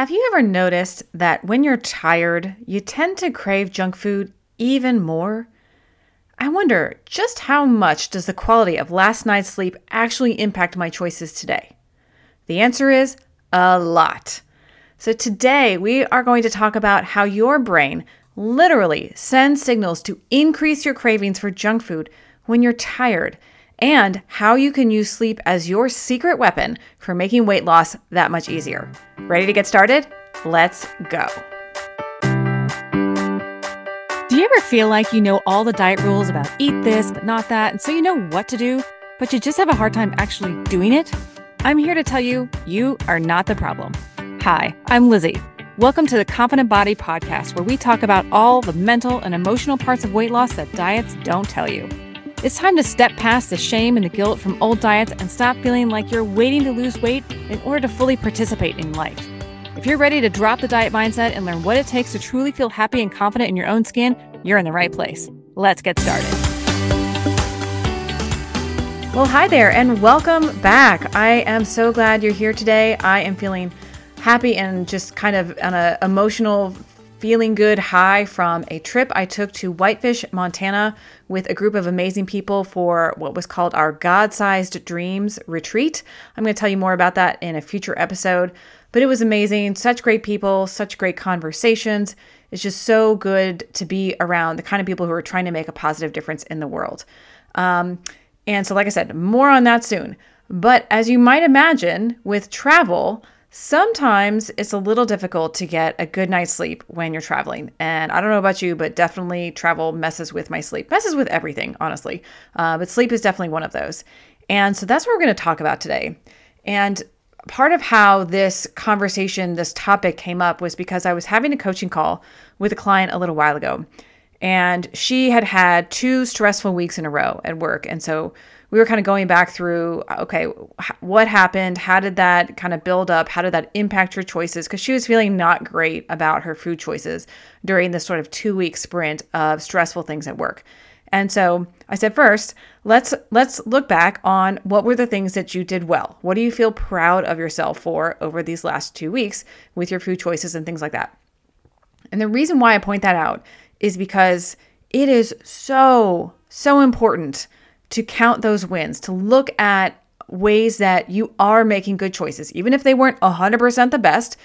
Have you ever noticed that when you're tired, you tend to crave junk food even more? I wonder just how much does the quality of last night's sleep actually impact my choices today? The answer is a lot. So, today we are going to talk about how your brain literally sends signals to increase your cravings for junk food when you're tired and how you can use sleep as your secret weapon for making weight loss that much easier. Ready to get started? Let's go. Do you ever feel like you know all the diet rules about eat this, but not that, and so you know what to do, but you just have a hard time actually doing it? I'm here to tell you, you are not the problem. Hi, I'm Lizzie. Welcome to the Confident Body Podcast, where we talk about all the mental and emotional parts of weight loss that diets don't tell you. It's time to step past the shame and the guilt from old diets and stop feeling like you're waiting to lose weight in order to fully participate in life. If you're ready to drop the diet mindset and learn what it takes to truly feel happy and confident in your own skin, you're in the right place. Let's get started. Well, hi there, and welcome back. I am so glad you're here today. I am feeling happy and just kind of on an emotional, feeling good high from a trip I took to Whitefish, Montana with a group of amazing people for what was called our God sized dreams retreat. I'm going to tell you more about that in a future episode. But it was amazing. Such great people, such great conversations. It's just so good to be around the kind of people who are trying to make a positive difference in the world. Um, and so, like I said, more on that soon. But as you might imagine, with travel, sometimes it's a little difficult to get a good night's sleep when you're traveling. And I don't know about you, but definitely travel messes with my sleep, messes with everything, honestly. Uh, but sleep is definitely one of those. And so that's what we're going to talk about today. And part of how this conversation, this topic came up was because I was having a coaching call with a client a little while ago. And she had had two stressful weeks in a row at work. And so we were kind of going back through okay, what happened? How did that kind of build up? How did that impact your choices? Because she was feeling not great about her food choices during this sort of two week sprint of stressful things at work. And so I said, first, let's let's look back on what were the things that you did well. What do you feel proud of yourself for over these last two weeks with your food choices and things like that? And the reason why I point that out is because it is so, so important to count those wins, to look at ways that you are making good choices, even if they weren't 100% the best.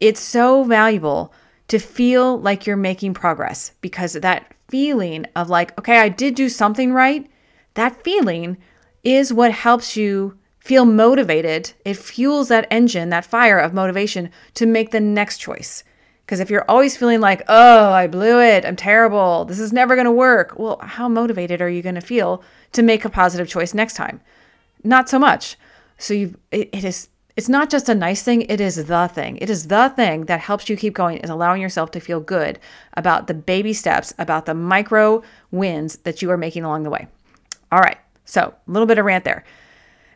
It's so valuable to feel like you're making progress because that feeling of like, okay, I did do something right, that feeling is what helps you feel motivated. It fuels that engine, that fire of motivation to make the next choice. Because if you're always feeling like, oh, I blew it, I'm terrible, this is never going to work, well, how motivated are you going to feel to make a positive choice next time? Not so much. So you, it, it is. It's not just a nice thing, it is the thing. It is the thing that helps you keep going, is allowing yourself to feel good about the baby steps, about the micro wins that you are making along the way. All right, so a little bit of rant there.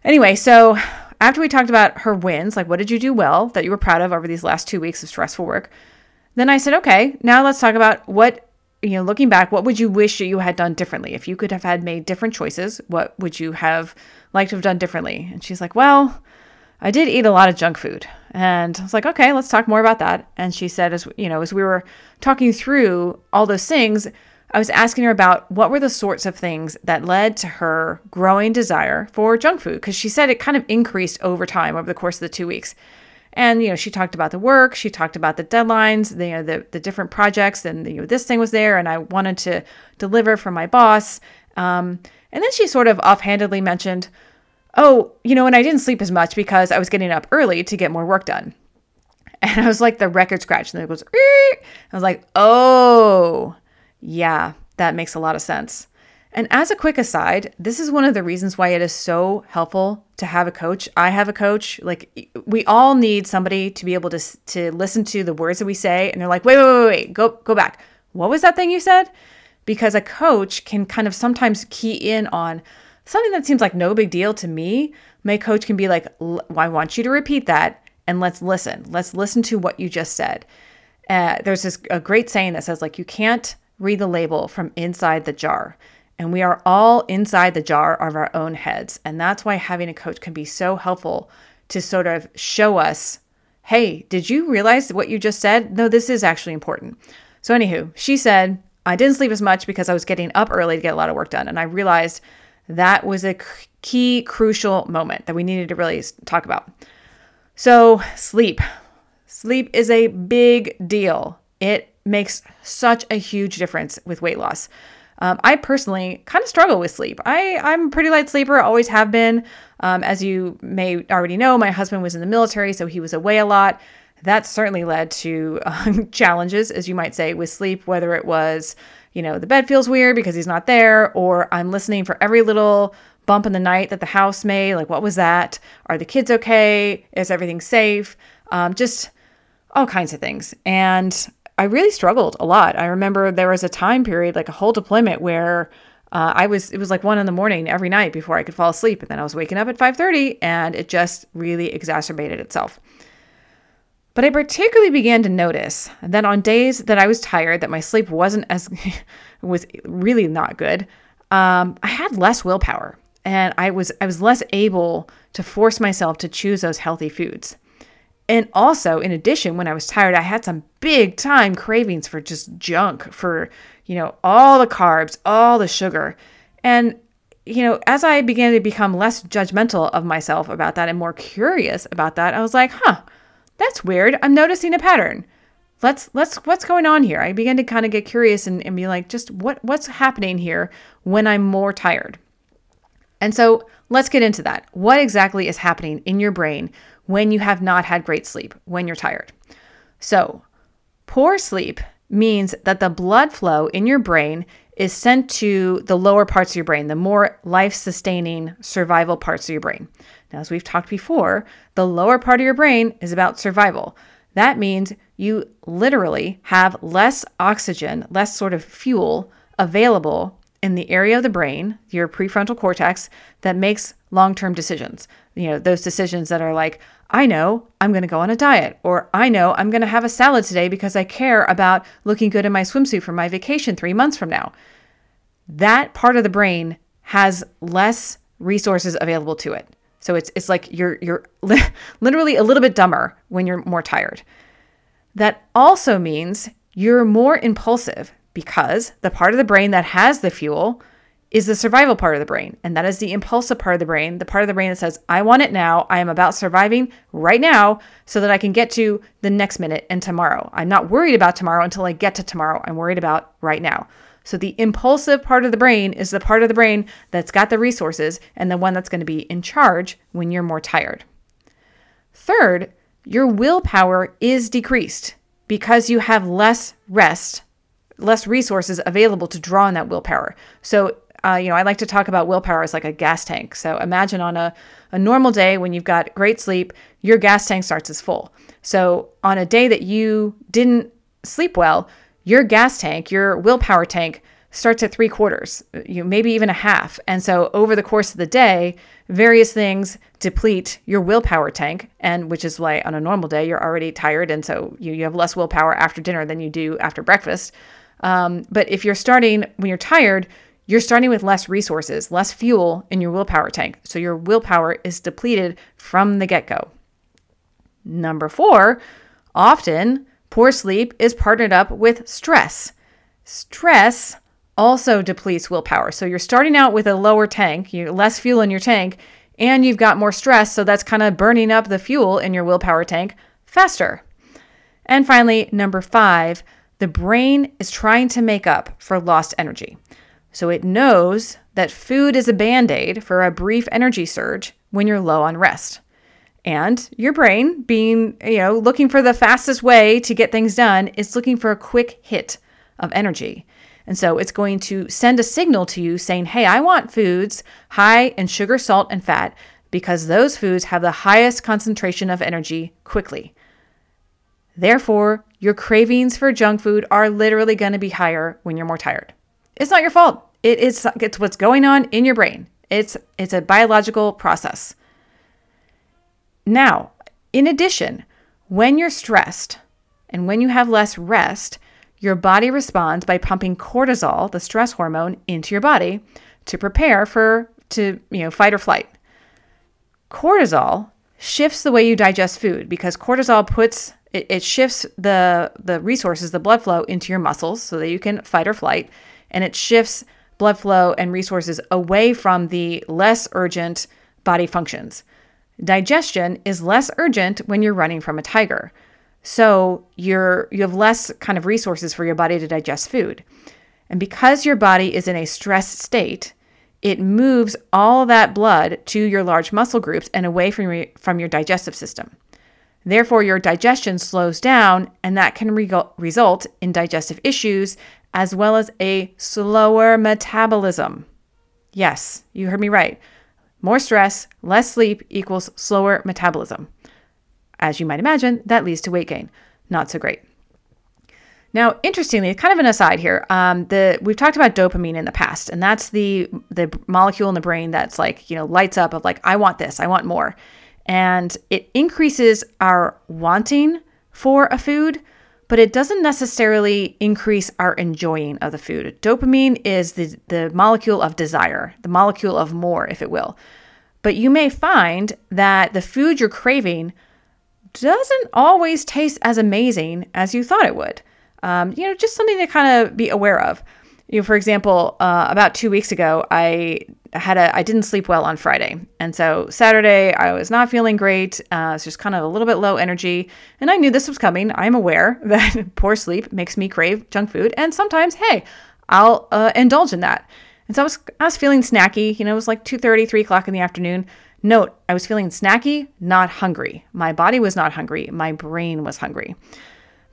Anyway, so after we talked about her wins, like what did you do well that you were proud of over these last two weeks of stressful work, then I said, okay, now let's talk about what, you know, looking back, what would you wish you had done differently? If you could have had made different choices, what would you have liked to have done differently? And she's like, well, I did eat a lot of junk food. And I was like, okay, let's talk more about that. And she said, as you know, as we were talking through all those things, I was asking her about what were the sorts of things that led to her growing desire for junk food. Because she said it kind of increased over time over the course of the two weeks. And you know, she talked about the work, she talked about the deadlines, the you know, the, the different projects, and you know, this thing was there, and I wanted to deliver for my boss. Um, and then she sort of offhandedly mentioned, "Oh, you know, and I didn't sleep as much because I was getting up early to get more work done." And I was like the record scratch, and it goes. I was like, "Oh, yeah, that makes a lot of sense." And as a quick aside, this is one of the reasons why it is so helpful to have a coach. I have a coach. Like we all need somebody to be able to to listen to the words that we say and they're like, "Wait, wait, wait, wait. Go go back. What was that thing you said?" Because a coach can kind of sometimes key in on something that seems like no big deal to me. My coach can be like, "I want you to repeat that and let's listen. Let's listen to what you just said." Uh, there's this a great saying that says like you can't read the label from inside the jar. And we are all inside the jar of our own heads. And that's why having a coach can be so helpful to sort of show us hey, did you realize what you just said? No, this is actually important. So, anywho, she said, I didn't sleep as much because I was getting up early to get a lot of work done. And I realized that was a key, crucial moment that we needed to really talk about. So, sleep. Sleep is a big deal. It makes such a huge difference with weight loss. Um, I personally kind of struggle with sleep. I, I'm a pretty light sleeper, always have been. Um, as you may already know, my husband was in the military, so he was away a lot. That certainly led to um, challenges, as you might say, with sleep, whether it was, you know, the bed feels weird because he's not there, or I'm listening for every little bump in the night that the house made. Like, what was that? Are the kids okay? Is everything safe? Um, just all kinds of things. And I really struggled a lot. I remember there was a time period, like a whole deployment, where uh, I was it was like one in the morning every night before I could fall asleep, and then I was waking up at five thirty, and it just really exacerbated itself. But I particularly began to notice that on days that I was tired, that my sleep wasn't as was really not good. Um, I had less willpower, and I was I was less able to force myself to choose those healthy foods. And also, in addition, when I was tired, I had some big time cravings for just junk, for, you know, all the carbs, all the sugar. And, you know, as I began to become less judgmental of myself about that and more curious about that, I was like, huh, that's weird. I'm noticing a pattern. Let's let's what's going on here? I began to kind of get curious and, and be like, just what what's happening here when I'm more tired? And so let's get into that. What exactly is happening in your brain when you have not had great sleep, when you're tired. So, poor sleep means that the blood flow in your brain is sent to the lower parts of your brain, the more life sustaining survival parts of your brain. Now, as we've talked before, the lower part of your brain is about survival. That means you literally have less oxygen, less sort of fuel available in the area of the brain, your prefrontal cortex, that makes long term decisions. You know, those decisions that are like, I know I'm going to go on a diet, or I know I'm going to have a salad today because I care about looking good in my swimsuit for my vacation three months from now. That part of the brain has less resources available to it. So it's it's like you're you're literally a little bit dumber when you're more tired. That also means you're more impulsive because the part of the brain that has the fuel is the survival part of the brain. And that is the impulsive part of the brain, the part of the brain that says, I want it now. I am about surviving right now so that I can get to the next minute and tomorrow. I'm not worried about tomorrow until I get to tomorrow. I'm worried about right now. So the impulsive part of the brain is the part of the brain that's got the resources and the one that's going to be in charge when you're more tired. Third, your willpower is decreased because you have less rest, less resources available to draw on that willpower. So uh, you know, I like to talk about willpower as like a gas tank. So imagine on a, a normal day when you've got great sleep, your gas tank starts as full. So on a day that you didn't sleep well, your gas tank, your willpower tank, starts at three quarters, you maybe even a half. And so over the course of the day, various things deplete your willpower tank, and which is why on a normal day you're already tired, and so you, you have less willpower after dinner than you do after breakfast. Um, but if you're starting when you're tired, you're starting with less resources, less fuel in your willpower tank. So your willpower is depleted from the get go. Number four, often poor sleep is partnered up with stress. Stress also depletes willpower. So you're starting out with a lower tank, you less fuel in your tank, and you've got more stress. So that's kind of burning up the fuel in your willpower tank faster. And finally, number five, the brain is trying to make up for lost energy. So it knows that food is a band aid for a brief energy surge when you're low on rest. And your brain, being, you know, looking for the fastest way to get things done, is looking for a quick hit of energy. And so it's going to send a signal to you saying, hey, I want foods high in sugar, salt, and fat because those foods have the highest concentration of energy quickly. Therefore, your cravings for junk food are literally going to be higher when you're more tired. It's not your fault. It is it's what's going on in your brain. It's it's a biological process. Now, in addition, when you're stressed and when you have less rest, your body responds by pumping cortisol, the stress hormone, into your body to prepare for to, you know, fight or flight. Cortisol shifts the way you digest food because cortisol puts it, it shifts the the resources, the blood flow into your muscles so that you can fight or flight, and it shifts blood flow and resources away from the less urgent body functions. Digestion is less urgent when you're running from a tiger. So you're you have less kind of resources for your body to digest food. And because your body is in a stressed state, it moves all that blood to your large muscle groups and away from your, from your digestive system. Therefore, your digestion slows down, and that can re- result in digestive issues as well as a slower metabolism. Yes, you heard me right. More stress, less sleep equals slower metabolism. As you might imagine, that leads to weight gain. Not so great. Now, interestingly, kind of an aside here, um, the we've talked about dopamine in the past, and that's the the molecule in the brain that's like you know lights up of like I want this, I want more, and it increases our wanting for a food, but it doesn't necessarily increase our enjoying of the food. Dopamine is the, the molecule of desire, the molecule of more, if it will. But you may find that the food you're craving doesn't always taste as amazing as you thought it would. Um, you know, just something to kind of be aware of. You know, for example, uh, about two weeks ago, I had a I didn't sleep well on Friday, and so Saturday I was not feeling great. Uh, it's just kind of a little bit low energy, and I knew this was coming. I'm aware that poor sleep makes me crave junk food, and sometimes, hey, I'll uh, indulge in that. And so I was I was feeling snacky. You know, it was like 2:30, 3 o'clock in the afternoon. Note, I was feeling snacky, not hungry. My body was not hungry. My brain was hungry.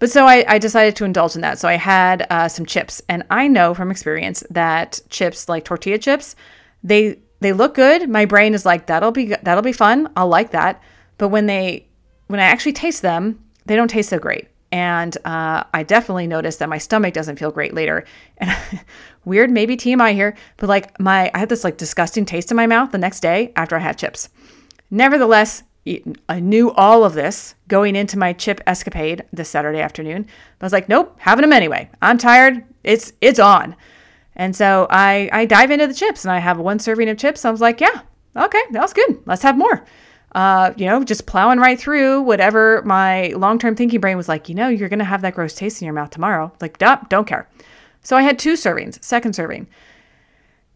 But so I, I, decided to indulge in that. So I had uh, some chips, and I know from experience that chips, like tortilla chips, they they look good. My brain is like that'll be that'll be fun. I'll like that. But when they when I actually taste them, they don't taste so great. And uh, I definitely noticed that my stomach doesn't feel great later. And weird, maybe TMI here, but like my I had this like disgusting taste in my mouth the next day after I had chips. Nevertheless, I knew all of this going into my chip escapade this Saturday afternoon. I was like, nope, having them anyway. I'm tired. It's it's on. And so I, I dive into the chips and I have one serving of chips. I was like, yeah, okay, that was good. Let's have more. Uh, you know, just plowing right through whatever my long term thinking brain was like, you know, you're going to have that gross taste in your mouth tomorrow. Like, duh, don't care. So I had two servings, second serving.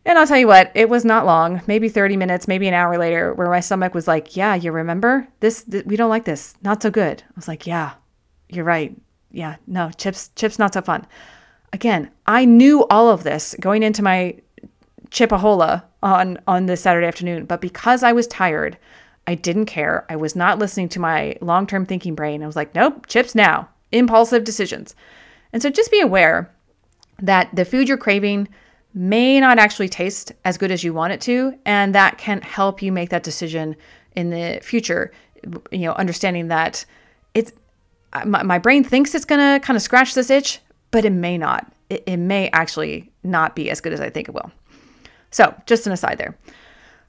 And I'll tell you what, it was not long, maybe 30 minutes, maybe an hour later, where my stomach was like, yeah, you remember this? Th- we don't like this. Not so good. I was like, yeah, you're right. Yeah, no, chips, chips, not so fun. Again, I knew all of this going into my chipahola on on this Saturday afternoon, but because I was tired, I didn't care. I was not listening to my long-term thinking brain. I was like, nope, chips now. Impulsive decisions. And so just be aware that the food you're craving may not actually taste as good as you want it to, and that can help you make that decision in the future. You know, understanding that it's my, my brain thinks it's gonna kind of scratch this itch, but it may not. It, it may actually not be as good as I think it will. So, just an aside there.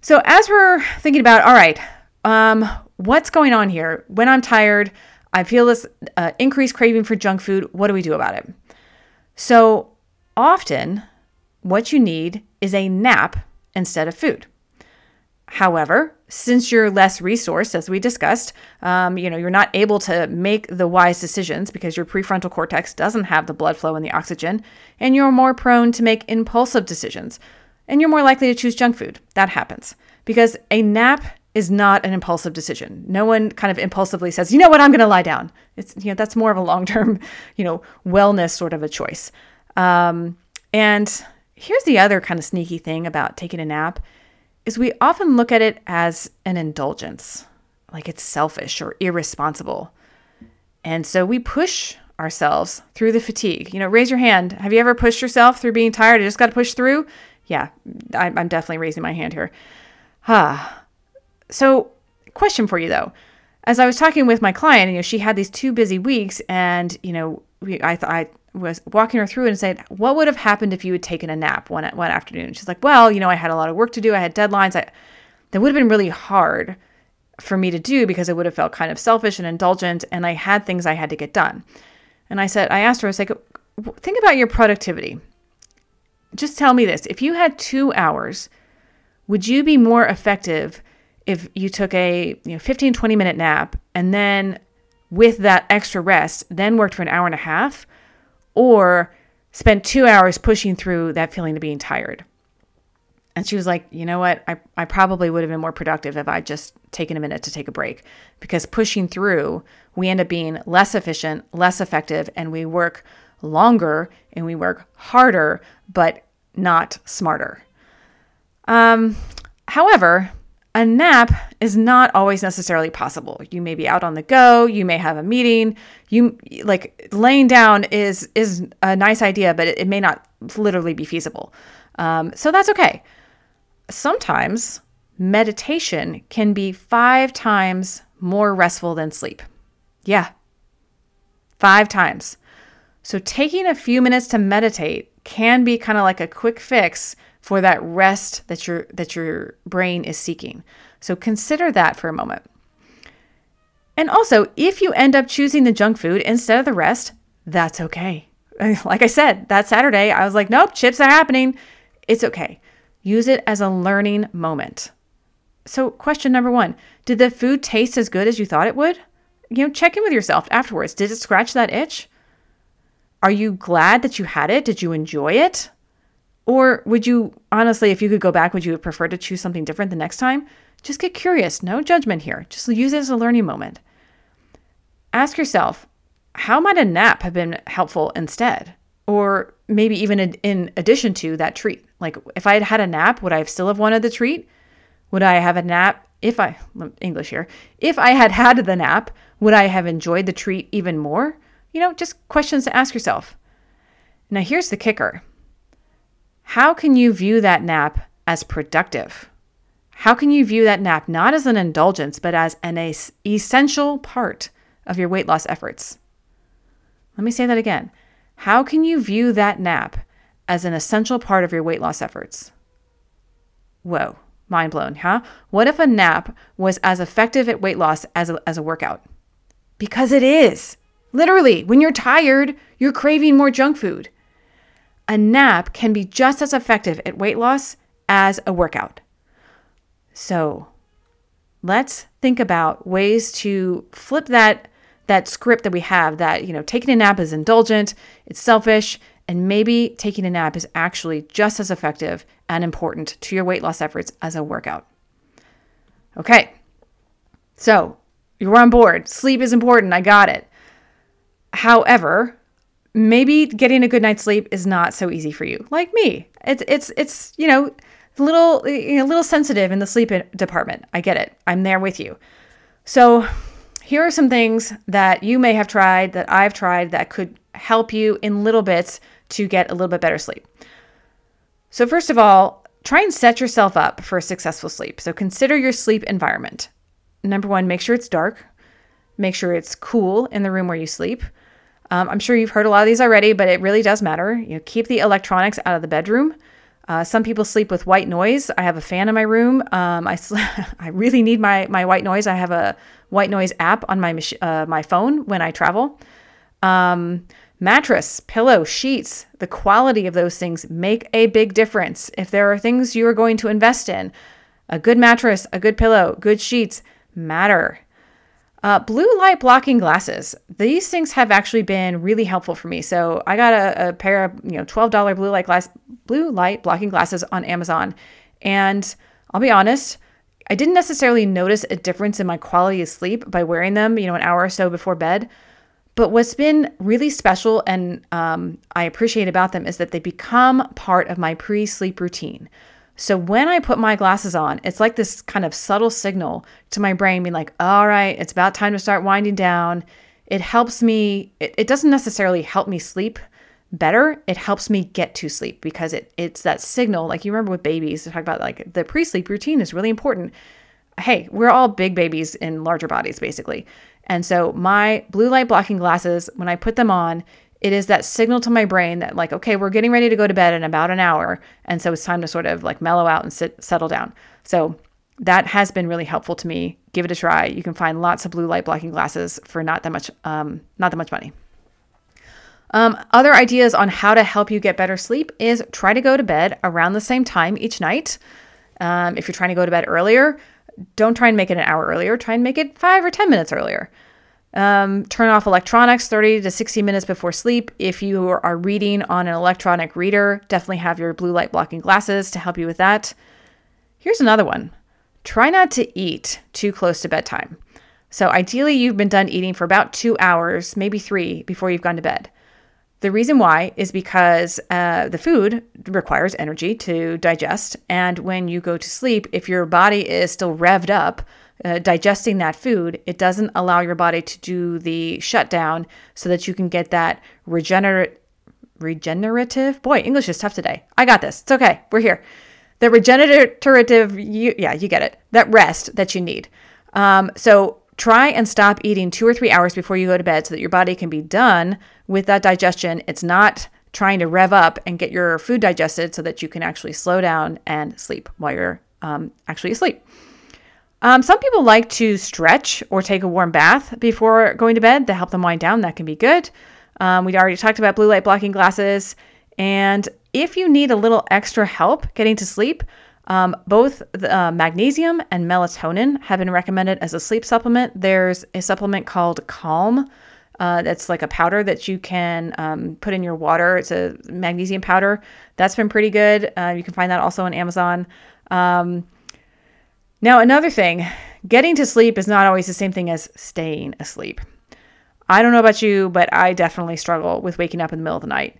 So, as we're thinking about, all right, um, what's going on here? When I'm tired, I feel this uh, increased craving for junk food. What do we do about it? So, often, what you need is a nap instead of food. However, since you're less resourced, as we discussed, um, you know, you're not able to make the wise decisions because your prefrontal cortex doesn't have the blood flow and the oxygen, and you're more prone to make impulsive decisions. And you're more likely to choose junk food. That happens because a nap is not an impulsive decision. No one kind of impulsively says, "You know what? I'm going to lie down." It's you know that's more of a long-term, you know, wellness sort of a choice. Um, and here's the other kind of sneaky thing about taking a nap is we often look at it as an indulgence, like it's selfish or irresponsible. And so we push ourselves through the fatigue. You know, raise your hand. Have you ever pushed yourself through being tired? I just got to push through? Yeah, I'm definitely raising my hand here. Ah. So, question for you though. As I was talking with my client, you know, she had these two busy weeks, and you know, we, I, I was walking her through it and said, "What would have happened if you had taken a nap one one afternoon?" She's like, "Well, you know, I had a lot of work to do. I had deadlines. I, that would have been really hard for me to do because it would have felt kind of selfish and indulgent, and I had things I had to get done." And I said, I asked her, I was like, "Think about your productivity. Just tell me this: if you had two hours, would you be more effective if you took a you know 15 20 minute nap and then with that extra rest then worked for an hour and a half or spent 2 hours pushing through that feeling of being tired. And she was like you know what? I, I probably would have been more productive if i just taken a minute to take a break. Because pushing through we end up being less efficient less effective and we work longer and we work harder but not smarter. Um, however a nap is not always necessarily possible. You may be out on the go, you may have a meeting, you like laying down is is a nice idea, but it, it may not literally be feasible. Um, so that's okay. Sometimes meditation can be five times more restful than sleep. Yeah, five times. So taking a few minutes to meditate can be kind of like a quick fix for that rest that your that your brain is seeking. So consider that for a moment. And also, if you end up choosing the junk food instead of the rest, that's okay. Like I said, that Saturday, I was like, nope, chips are happening. It's okay. Use it as a learning moment. So, question number one Did the food taste as good as you thought it would? You know, check in with yourself afterwards. Did it scratch that itch? Are you glad that you had it? Did you enjoy it? Or would you, honestly, if you could go back, would you have preferred to choose something different the next time? Just get curious. No judgment here. Just use it as a learning moment. Ask yourself, how might a nap have been helpful instead? Or maybe even in addition to that treat. Like if I had had a nap, would I still have wanted the treat? Would I have a nap if I, English here, if I had had the nap, would I have enjoyed the treat even more? You know, just questions to ask yourself. Now, here's the kicker how can you view that nap as productive? How can you view that nap not as an indulgence, but as an essential part of your weight loss efforts? Let me say that again. How can you view that nap as an essential part of your weight loss efforts? Whoa, mind blown, huh? What if a nap was as effective at weight loss as a, as a workout? Because it is. Literally, when you're tired, you're craving more junk food a nap can be just as effective at weight loss as a workout. So, let's think about ways to flip that that script that we have that, you know, taking a nap is indulgent, it's selfish, and maybe taking a nap is actually just as effective and important to your weight loss efforts as a workout. Okay. So, you're on board. Sleep is important. I got it. However, maybe getting a good night's sleep is not so easy for you. Like me, it's it's it's you know a little a little sensitive in the sleep department. I get it. I'm there with you. So here are some things that you may have tried that I've tried that could help you in little bits to get a little bit better sleep. So first of all, try and set yourself up for a successful sleep. So consider your sleep environment. Number 1, make sure it's dark. Make sure it's cool in the room where you sleep. Um, I'm sure you've heard a lot of these already, but it really does matter. You know, keep the electronics out of the bedroom. Uh, some people sleep with white noise. I have a fan in my room. Um, I sl- I really need my my white noise. I have a white noise app on my mach- uh, my phone when I travel. Um, mattress, pillow, sheets. The quality of those things make a big difference. If there are things you are going to invest in, a good mattress, a good pillow, good sheets matter. Uh, blue light blocking glasses. These things have actually been really helpful for me. So I got a, a pair of you know twelve dollar blue light glass blue light blocking glasses on Amazon, and I'll be honest, I didn't necessarily notice a difference in my quality of sleep by wearing them. You know, an hour or so before bed. But what's been really special and um, I appreciate about them is that they become part of my pre sleep routine. So when I put my glasses on, it's like this kind of subtle signal to my brain being like, all right, it's about time to start winding down. It helps me, it, it doesn't necessarily help me sleep better. It helps me get to sleep because it it's that signal. Like you remember with babies, to talk about like the pre-sleep routine is really important. Hey, we're all big babies in larger bodies, basically. And so my blue light blocking glasses, when I put them on, it is that signal to my brain that like okay we're getting ready to go to bed in about an hour and so it's time to sort of like mellow out and sit settle down. So that has been really helpful to me. Give it a try. You can find lots of blue light blocking glasses for not that much um, not that much money. Um, other ideas on how to help you get better sleep is try to go to bed around the same time each night. Um, if you're trying to go to bed earlier don't try and make it an hour earlier. Try and make it five or 10 minutes earlier. Um, turn off electronics 30 to 60 minutes before sleep. If you are reading on an electronic reader, definitely have your blue light blocking glasses to help you with that. Here's another one try not to eat too close to bedtime. So, ideally, you've been done eating for about two hours, maybe three, before you've gone to bed. The reason why is because uh, the food requires energy to digest. And when you go to sleep, if your body is still revved up, uh, digesting that food, it doesn't allow your body to do the shutdown so that you can get that regenerate regenerative boy english is tough today. I got this. It's okay. We're here. The regenerative you, yeah you get it. That rest that you need. Um, so try and stop eating two or three hours before you go to bed so that your body can be done with that digestion. It's not trying to rev up and get your food digested so that you can actually slow down and sleep while you're um, actually asleep um, some people like to stretch or take a warm bath before going to bed to help them wind down. That can be good. Um, we already talked about blue light blocking glasses. And if you need a little extra help getting to sleep, um, both the, uh, magnesium and melatonin have been recommended as a sleep supplement. There's a supplement called Calm. Uh, that's like a powder that you can um, put in your water. It's a magnesium powder. That's been pretty good. Uh, you can find that also on Amazon. Um, now, another thing getting to sleep is not always the same thing as staying asleep. I don't know about you, but I definitely struggle with waking up in the middle of the night.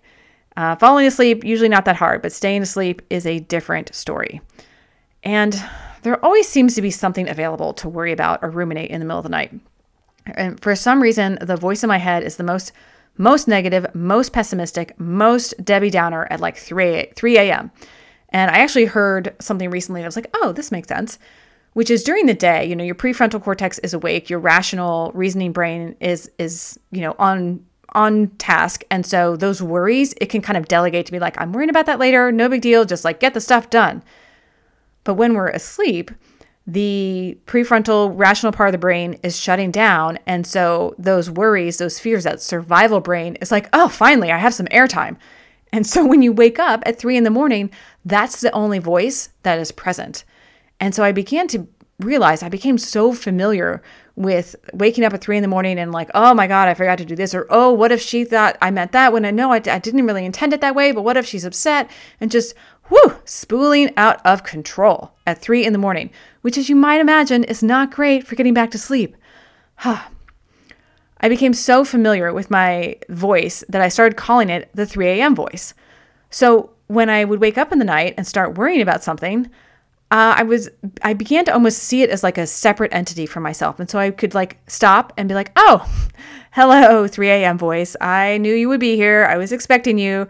Uh, falling asleep, usually not that hard, but staying asleep is a different story. And there always seems to be something available to worry about or ruminate in the middle of the night. And for some reason, the voice in my head is the most most negative, most pessimistic, most Debbie Downer at like 3 3 a.m. And I actually heard something recently I was like, oh, this makes sense which is during the day you know your prefrontal cortex is awake your rational reasoning brain is is you know on on task. And so those worries it can kind of delegate to be like i'm worrying about that later. No big deal. Just like get the stuff done. But when we're asleep the prefrontal rational part of the brain is shutting down. And so those worries those fears that survival brain is like oh finally i have some airtime. And so when you wake up at three in the morning that's the only voice that is present and so I began to realize I became so familiar with waking up at three in the morning and like, oh my God, I forgot to do this. Or, oh, what if she thought I meant that when I know I, I didn't really intend it that way, but what if she's upset? And just, whoo, spooling out of control at three in the morning, which, as you might imagine, is not great for getting back to sleep. I became so familiar with my voice that I started calling it the 3 a.m. voice. So when I would wake up in the night and start worrying about something, uh, I was I began to almost see it as like a separate entity for myself, and so I could like stop and be like, "Oh, hello, 3 a.m. voice. I knew you would be here. I was expecting you.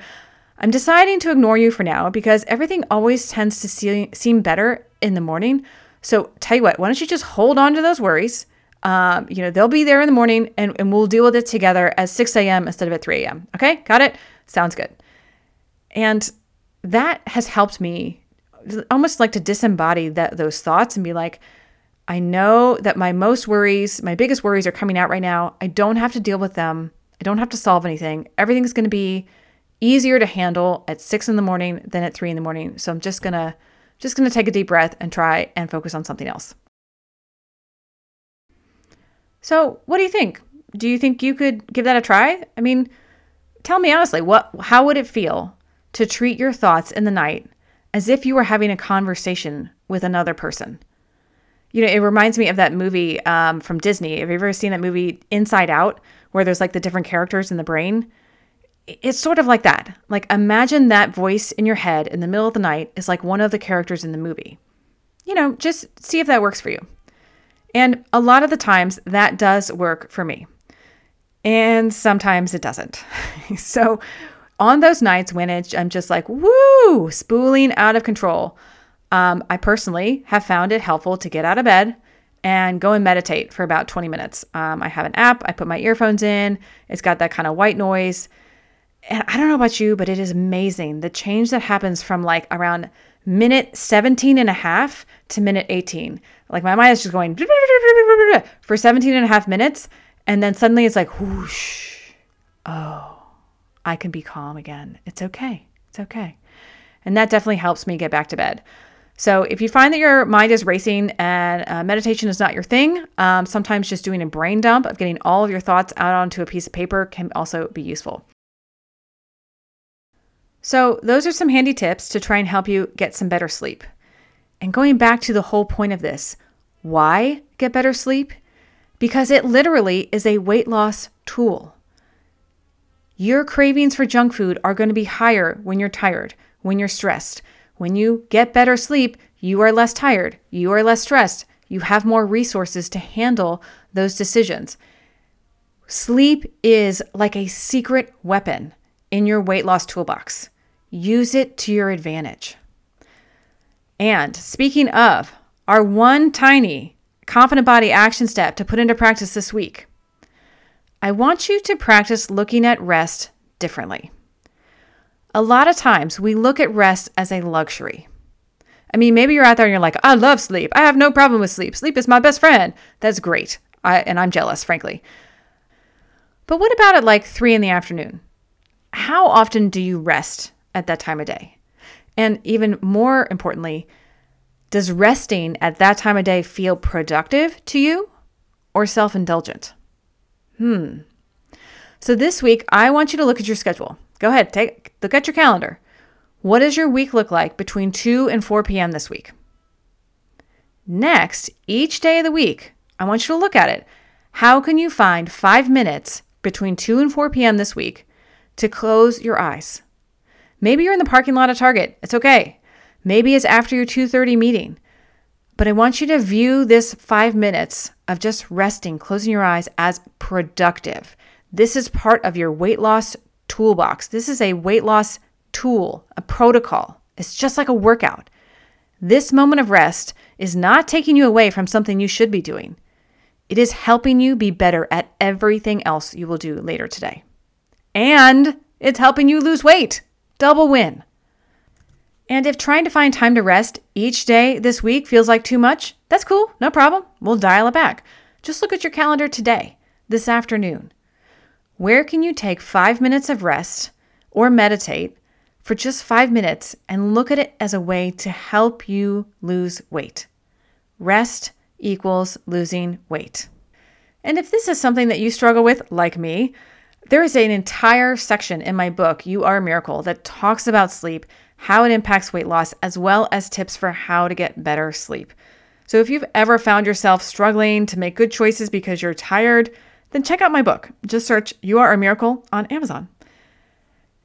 I'm deciding to ignore you for now because everything always tends to see, seem better in the morning. So tell you what, why don't you just hold on to those worries? Um, you know, they'll be there in the morning, and, and we'll deal with it together at 6 a.m. instead of at 3 a.m. Okay, got it? Sounds good. And that has helped me almost like to disembody that those thoughts and be like, I know that my most worries, my biggest worries are coming out right now. I don't have to deal with them. I don't have to solve anything. Everything's going to be easier to handle at six in the morning than at three in the morning. So I'm just gonna just gonna take a deep breath and try and focus on something else. So what do you think? Do you think you could give that a try? I mean, tell me honestly, what how would it feel to treat your thoughts in the night as if you were having a conversation with another person. You know, it reminds me of that movie um, from Disney. Have you ever seen that movie Inside Out, where there's like the different characters in the brain? It's sort of like that. Like, imagine that voice in your head in the middle of the night is like one of the characters in the movie. You know, just see if that works for you. And a lot of the times that does work for me. And sometimes it doesn't. so, on those nights when it's, I'm just like, woo, spooling out of control, um, I personally have found it helpful to get out of bed and go and meditate for about 20 minutes. Um, I have an app, I put my earphones in, it's got that kind of white noise. And I don't know about you, but it is amazing the change that happens from like around minute 17 and a half to minute 18. Like my mind is just going for 17 and a half minutes. And then suddenly it's like, whoosh. Oh, I can be calm again. It's okay. It's okay. And that definitely helps me get back to bed. So, if you find that your mind is racing and uh, meditation is not your thing, um, sometimes just doing a brain dump of getting all of your thoughts out onto a piece of paper can also be useful. So, those are some handy tips to try and help you get some better sleep. And going back to the whole point of this, why get better sleep? Because it literally is a weight loss tool. Your cravings for junk food are going to be higher when you're tired, when you're stressed. When you get better sleep, you are less tired, you are less stressed, you have more resources to handle those decisions. Sleep is like a secret weapon in your weight loss toolbox. Use it to your advantage. And speaking of, our one tiny confident body action step to put into practice this week, I want you to practice looking at rest differently. A lot of times we look at rest as a luxury. I mean, maybe you're out there and you're like, I love sleep. I have no problem with sleep. Sleep is my best friend. That's great. I, and I'm jealous, frankly. But what about at like three in the afternoon? How often do you rest at that time of day? And even more importantly, does resting at that time of day feel productive to you or self indulgent? Hmm. So this week, I want you to look at your schedule. Go ahead, take look at your calendar. What does your week look like between 2 and 4 p.m. this week? Next, each day of the week, I want you to look at it. How can you find 5 minutes between 2 and 4 p.m. this week to close your eyes? Maybe you're in the parking lot at Target. It's okay. Maybe it's after your 2:30 meeting. But I want you to view this 5 minutes of just resting, closing your eyes as productive. This is part of your weight loss toolbox. This is a weight loss tool, a protocol. It's just like a workout. This moment of rest is not taking you away from something you should be doing. It is helping you be better at everything else you will do later today. And it's helping you lose weight. Double win. And if trying to find time to rest each day this week feels like too much, that's cool, no problem. We'll dial it back. Just look at your calendar today, this afternoon. Where can you take five minutes of rest or meditate for just five minutes and look at it as a way to help you lose weight? Rest equals losing weight. And if this is something that you struggle with, like me, there is an entire section in my book, You Are a Miracle, that talks about sleep, how it impacts weight loss, as well as tips for how to get better sleep. So if you've ever found yourself struggling to make good choices because you're tired, then check out my book. Just search You Are a Miracle on Amazon.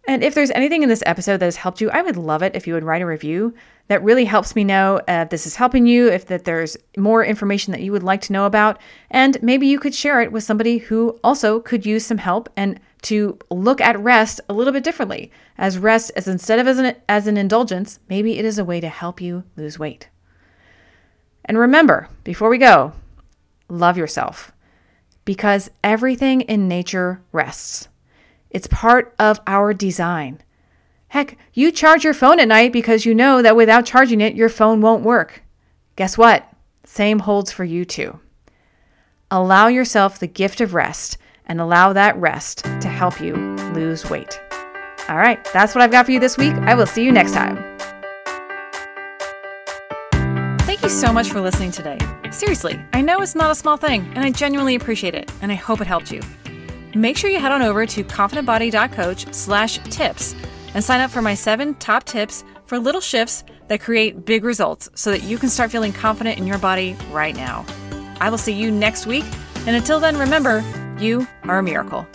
And if there's anything in this episode that has helped you, I would love it if you would write a review. That really helps me know if this is helping you, if that there's more information that you would like to know about, and maybe you could share it with somebody who also could use some help and to look at rest a little bit differently. As rest as instead of as an, as an indulgence, maybe it is a way to help you lose weight. And remember, before we go, love yourself because everything in nature rests. It's part of our design. Heck, you charge your phone at night because you know that without charging it, your phone won't work. Guess what? Same holds for you too. Allow yourself the gift of rest and allow that rest to help you lose weight. All right, that's what I've got for you this week. I will see you next time. Thank you so much for listening today. Seriously, I know it's not a small thing, and I genuinely appreciate it, and I hope it helped you. Make sure you head on over to confidentbody.coach slash tips and sign up for my seven top tips for little shifts that create big results so that you can start feeling confident in your body right now. I will see you next week, and until then, remember, you are a miracle.